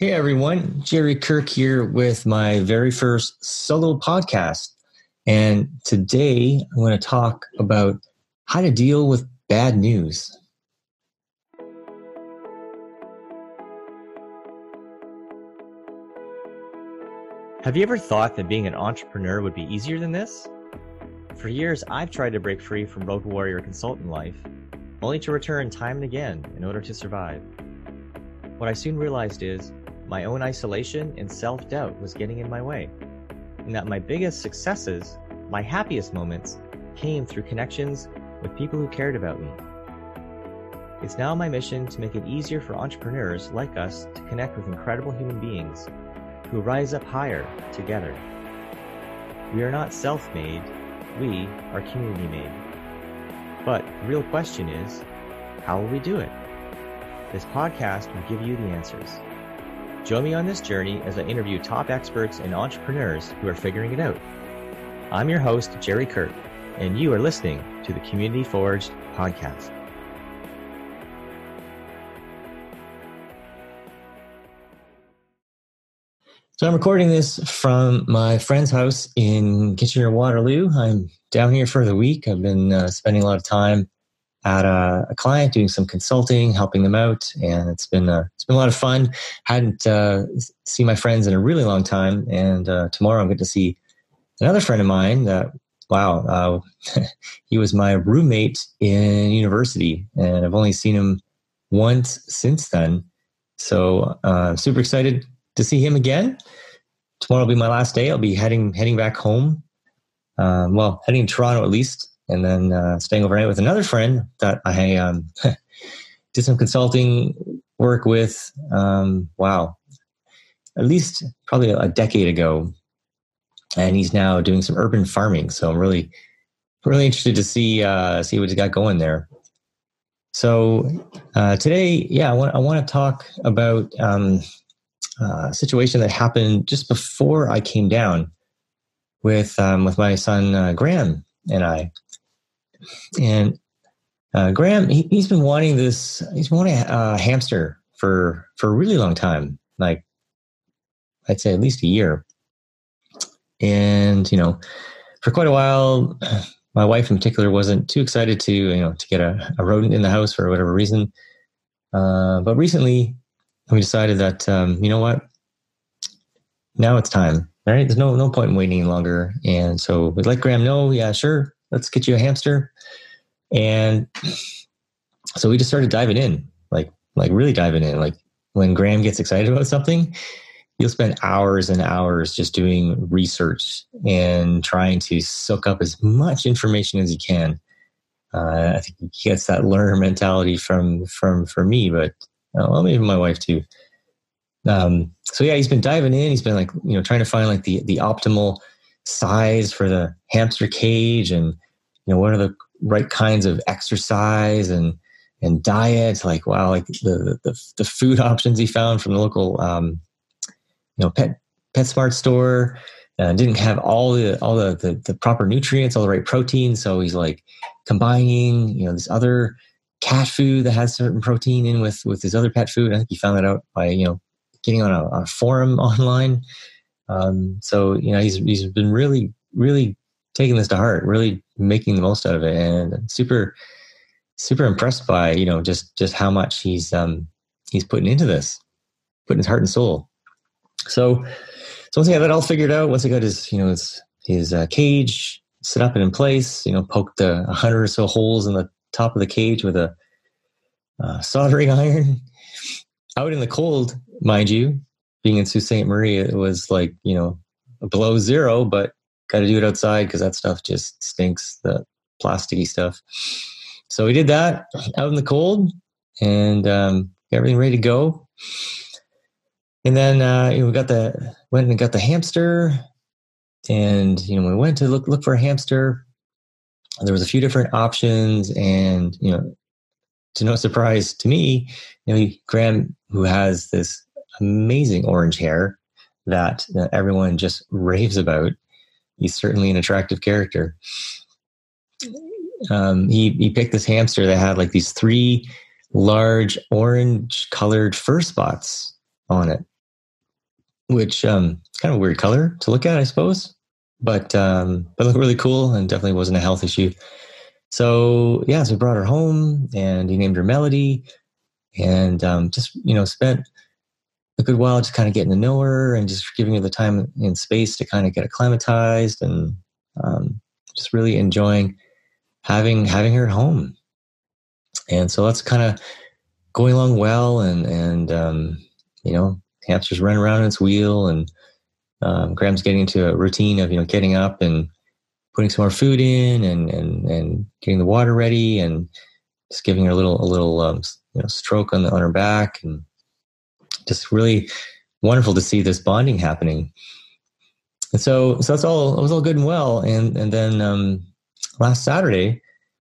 Hey everyone, Jerry Kirk here with my very first solo podcast. And today I'm going to talk about how to deal with bad news. Have you ever thought that being an entrepreneur would be easier than this? For years, I've tried to break free from road warrior consultant life, only to return time and again in order to survive. What I soon realized is my own isolation and self doubt was getting in my way, and that my biggest successes, my happiest moments, came through connections with people who cared about me. It's now my mission to make it easier for entrepreneurs like us to connect with incredible human beings who rise up higher together. We are not self made, we are community made. But the real question is how will we do it? This podcast will give you the answers. Join me on this journey as I interview top experts and entrepreneurs who are figuring it out. I'm your host, Jerry Kirk, and you are listening to the Community Forged podcast. So I'm recording this from my friend's house in Kitchener Waterloo. I'm down here for the week. I've been uh, spending a lot of time at a, a, client doing some consulting, helping them out, and it's been uh, it's been a lot of fun. Hadn't uh, seen my friends in a really long time, and uh, tomorrow I'm going to see another friend of mine. That wow, uh, he was my roommate in university, and I've only seen him once since then. So uh, super excited to see him again. Tomorrow will be my last day. I'll be heading heading back home. Um, well, heading to Toronto at least and then uh, staying overnight with another friend that I um, did some consulting work with. Um, wow, at least probably a decade ago, and he's now doing some urban farming. So I'm really, really interested to see uh, see what he's got going there. So uh, today, yeah, I want I want to talk about um, a situation that happened just before I came down with um, with my son uh, Graham and I. And uh, Graham, he, has been wanting this. He's wanting a hamster for for a really long time. Like I'd say at least a year. And you know, for quite a while, my wife in particular wasn't too excited to you know to get a, a rodent in the house for whatever reason. Uh, but recently, we decided that um, you know what, now it's time. Right? There's no no point in waiting longer. And so we let Graham know, yeah, sure, let's get you a hamster. And so we just started diving in, like like really diving in. Like when Graham gets excited about something, you'll spend hours and hours just doing research and trying to soak up as much information as you can. Uh, I think he gets that learner mentality from from from me, but uh, well, maybe my wife too. Um, so yeah, he's been diving in. He's been like you know trying to find like the the optimal size for the hamster cage and you know what are the right kinds of exercise and and diet like wow like the the, the food options he found from the local um, you know pet PetSmart store uh, didn't have all the all the, the, the proper nutrients all the right proteins. So he's like combining you know this other cat food that has certain protein in with with his other pet food. I think he found that out by you know getting on a, on a forum online um, so you know he's he's been really really taking this to heart, really making the most out of it, and super super impressed by you know just just how much he's um he's putting into this, putting his heart and soul. So so once he had that all figured out, once he got his you know his his uh, cage set up and in place, you know poked a hundred or so holes in the top of the cage with a uh, soldering iron out in the cold, mind you, being in Sault Ste. Marie, it was like, you know, below zero, but got to do it outside because that stuff just stinks, the plasticky stuff. So we did that out in the cold and um, got everything ready to go. And then uh, we got the went and got the hamster, and you know we went to look look for a hamster. There was a few different options, and you know, to no surprise to me, you know, Graham, who has this amazing orange hair that, everyone just raves about. He's certainly an attractive character. Um, he he picked this hamster that had like these three large orange colored fur spots on it, which um, kind of weird color to look at, I suppose. But um, but looked really cool and definitely wasn't a health issue. So yeah, so we brought her home and he named her Melody, and um, just you know spent a good while just kind of getting to know her and just giving her the time and space to kind of get acclimatized and um, just really enjoying having having her at home. And so that's kind of going along well, and and um, you know, hamster's running around in its wheel, and um, Graham's getting into a routine of you know getting up and putting some more food in, and and and getting the water ready, and just giving her a little a little um, you know stroke on the on her back, and just really wonderful to see this bonding happening. And so so that's all it was all good and well, and and then um, last Saturday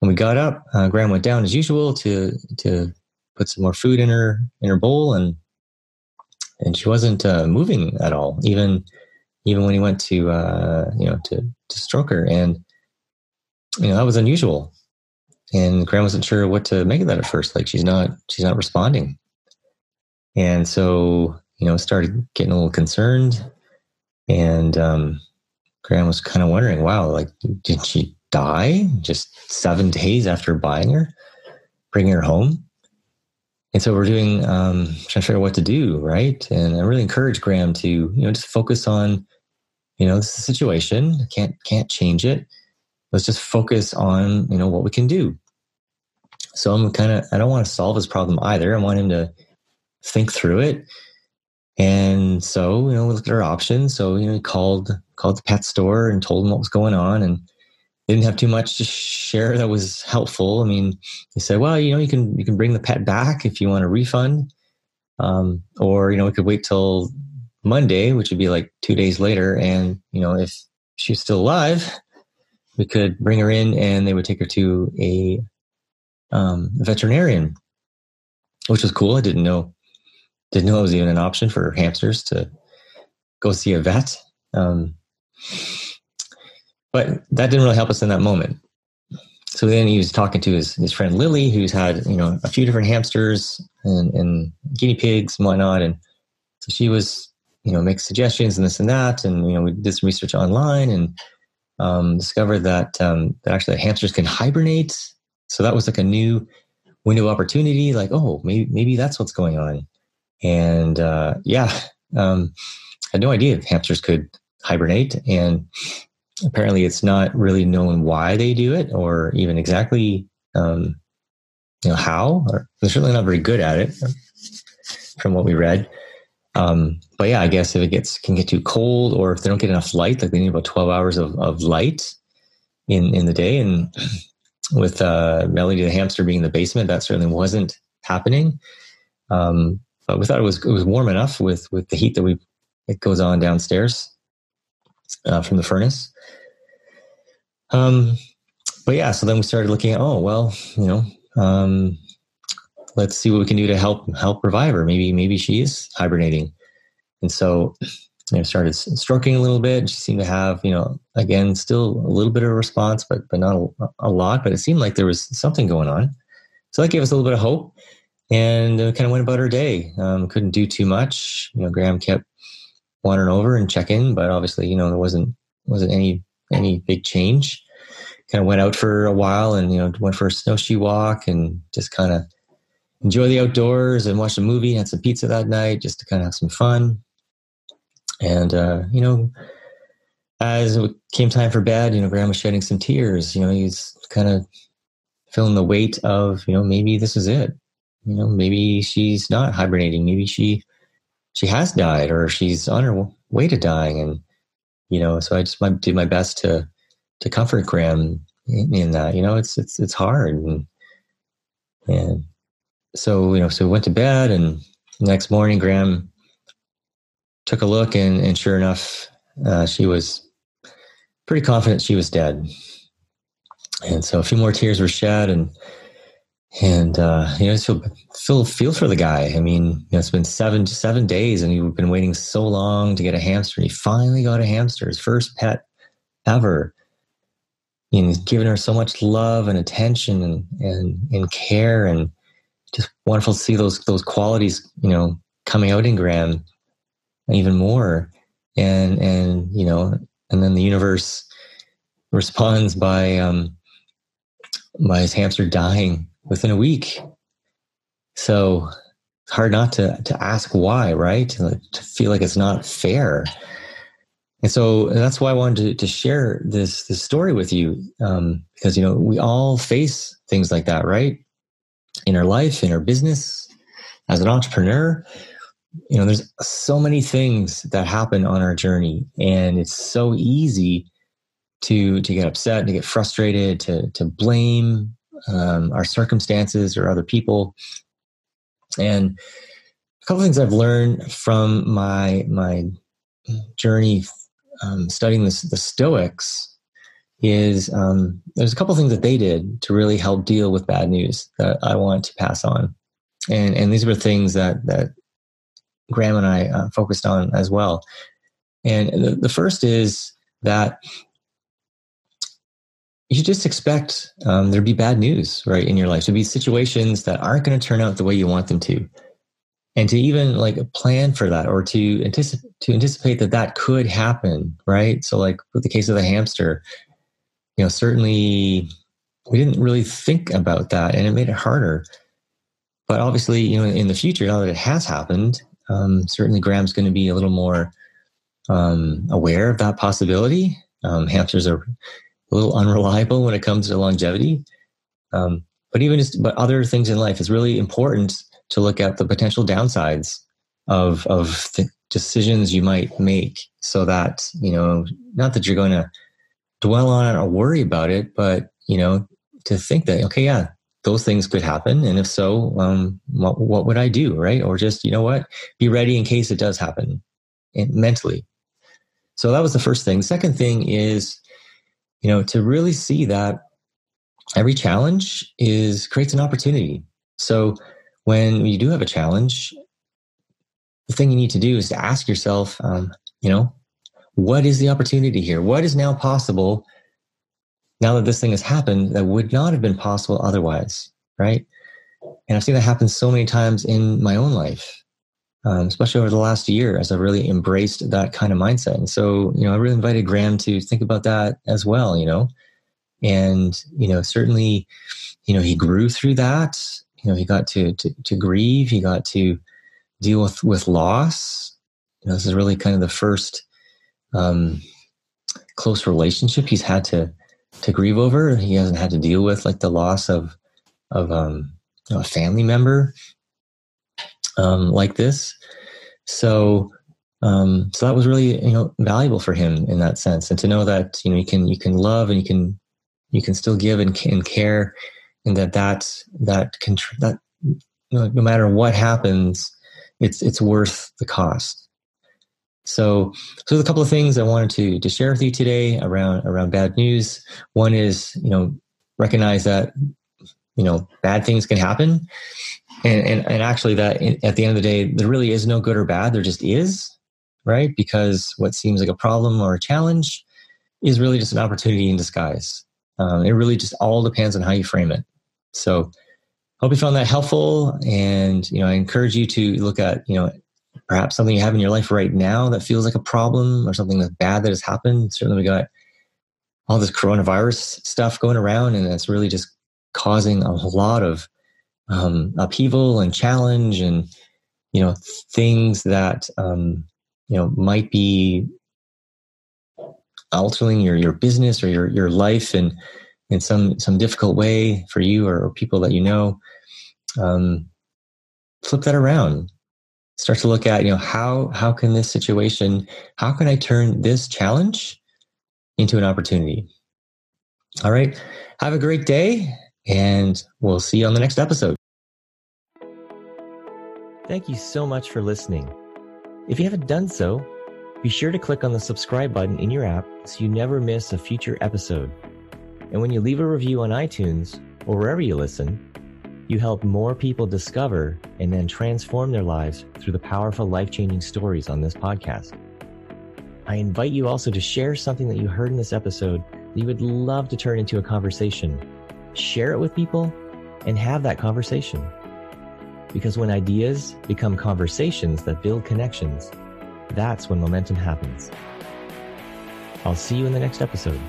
when we got up, uh, Graham went down as usual to to put some more food in her in her bowl, and and she wasn't uh, moving at all, even even when he went to uh, you know to to stroke her, and you know that was unusual. And Graham wasn't sure what to make of that at first. Like she's not she's not responding, and so you know started getting a little concerned, and um, Graham was kind of wondering, wow, like did she die just seven days after buying her, bringing her home. And so we're doing, um, trying to figure out what to do, right? And I really encourage Graham to, you know, just focus on, you know, this is a situation. Can't can't change it. Let's just focus on, you know, what we can do. So I'm kind of, I don't want to solve his problem either. I want him to think through it. And so, you know, we looked at our options. So, you know, he called called the pet store and told them what was going on. And didn't have too much to share that was helpful. I mean, they said, well, you know, you can you can bring the pet back if you want a refund, um, or you know, we could wait till Monday, which would be like two days later, and you know, if she's still alive, we could bring her in, and they would take her to a um, veterinarian, which was cool. I didn't know didn't know it was even an option for hamsters to go see a vet. Um, but that didn't really help us in that moment. So then he was talking to his, his friend Lily, who's had, you know, a few different hamsters and, and guinea pigs and whatnot. And so she was, you know, make suggestions and this and that. And, you know, we did some research online and um, discovered that, um, that actually hamsters can hibernate. So that was like a new window opportunity. Like, oh, maybe, maybe that's what's going on. And uh, yeah, um, I had no idea if hamsters could hibernate. And apparently it's not really known why they do it or even exactly um, you know how or they're certainly not very good at it from what we read. Um, but yeah i guess if it gets can get too cold or if they don't get enough light like they need about 12 hours of, of light in in the day. And with uh, melody the hamster being in the basement that certainly wasn't happening. Um, but we thought it was it was warm enough with with the heat that we it goes on downstairs uh, from the furnace. Um, but yeah, so then we started looking at, oh, well, you know, um, let's see what we can do to help help revive her. Maybe maybe she is hibernating. And so you know, started stroking a little bit. She seemed to have, you know, again, still a little bit of a response, but but not a, a lot. But it seemed like there was something going on. So that gave us a little bit of hope, and uh, kind of went about her day. Um, couldn't do too much. You know, Graham kept wandering over and checking, but obviously, you know, there wasn't wasn't any any big change. Kind of went out for a while and you know went for a snowshoe walk and just kind of enjoy the outdoors and watch a movie. And had some pizza that night just to kind of have some fun. And uh, you know, as it came time for bed, you know, Graham was shedding some tears. You know, he's kind of feeling the weight of you know maybe this is it. You know, maybe she's not hibernating. Maybe she she has died or she's on her way to dying and you know so i just did my best to to comfort graham in, that you know it's it's it's hard and and so you know so we went to bed and next morning graham took a look and and sure enough uh, she was pretty confident she was dead and so a few more tears were shed and and uh, you know, just feel feel for the guy. I mean, you know, it's been seven seven days, and you've been waiting so long to get a hamster. He finally got a hamster, his first pet ever. And he's given her so much love and attention and, and and care, and just wonderful to see those those qualities, you know, coming out in Graham. even more. And, and, you know, and then the universe responds by, um, his hamster dying within a week. So it's hard not to, to ask why, right? To, to feel like it's not fair. And so that's why I wanted to, to share this, this story with you. Um, because, you know, we all face things like that, right? In our life, in our business, as an entrepreneur, you know, there's so many things that happen on our journey and it's so easy to, to get upset, to get frustrated, to, to blame, um, our circumstances or other people. And a couple things I've learned from my, my journey um, studying this, the Stoics is um, there's a couple things that they did to really help deal with bad news that I want to pass on, and and these were things that that Graham and I uh, focused on as well. And the, the first is that you just expect um, there'd be bad news right in your life. To be situations that aren't going to turn out the way you want them to. And to even like plan for that or to anticipate to anticipate that that could happen right? So like with the case of the hamster you know certainly we didn't really think about that and it made it harder. But obviously you know in the future now that it has happened um, certainly graham's going to be a little more um, aware of that possibility. Um, hamsters are a little unreliable when it comes to longevity. Um, but even just but other things in life is really important to look at the potential downsides of of the decisions you might make so that you know not that you're going to dwell on it or worry about it but you know to think that okay yeah those things could happen. And if so um, what, what would i do right? Or just you know what? Be ready in case it does happen and mentally. So that was the first thing. The second thing is you know to really see that every challenge is creates an opportunity so when you do have a challenge, the thing you need to do is to ask yourself, um, you know, what is the opportunity here? What is now possible now that this thing has happened that would not have been possible otherwise, right? And I've seen that happen so many times in my own life, um, especially over the last year as I've really embraced that kind of mindset. And so, you know, I really invited Graham to think about that as well, you know, and, you know, certainly, you know, he grew through that. You know he got to, to to grieve. He got to deal with with loss. You know this is really kind of the first um close relationship he's had to to grieve over. He hasn't had to deal with like the loss of of um you know, a family member um like this so um so that was really you know valuable for him in that sense and to know that you know you can you can love and you can you can still give and, and care and that that that can that no, no matter what happens, it's it's worth the cost. So, so a couple of things I wanted to to share with you today around around bad news. One is you know recognize that you know bad things can happen, and and, and actually that at the end of the day there really is no good or bad. There just is, right? Because what seems like a problem or a challenge is really just an opportunity in disguise. Um, it really just all depends on how you frame it. So hope you found that helpful. And, you know, I encourage you to look at, you know, perhaps something you have in your life right now that feels like a problem or something that's bad that has happened. Certainly we got all this coronavirus stuff going around and it's really just causing a lot of um, upheaval and challenge and, you know, things that, um, you know, might be altering your, your business or your, your life. And, in some some difficult way for you or, or people that you know um, flip that around. Start to look at you know how how can this situation how can i turn this challenge into an opportunity? All right. Have a great day and we'll see you on the next episode thank you so much for listening if you haven't done so be sure to click on the subscribe button in your app so you never miss a future episode and when you leave a review on iTunes or wherever you listen, you help more people discover and then transform their lives through the powerful life changing stories on this podcast. I invite you also to share something that you heard in this episode that you would love to turn into a conversation. Share it with people and have that conversation. Because when ideas become conversations that build connections, That's when momentum happens. I'll see you in the next episode.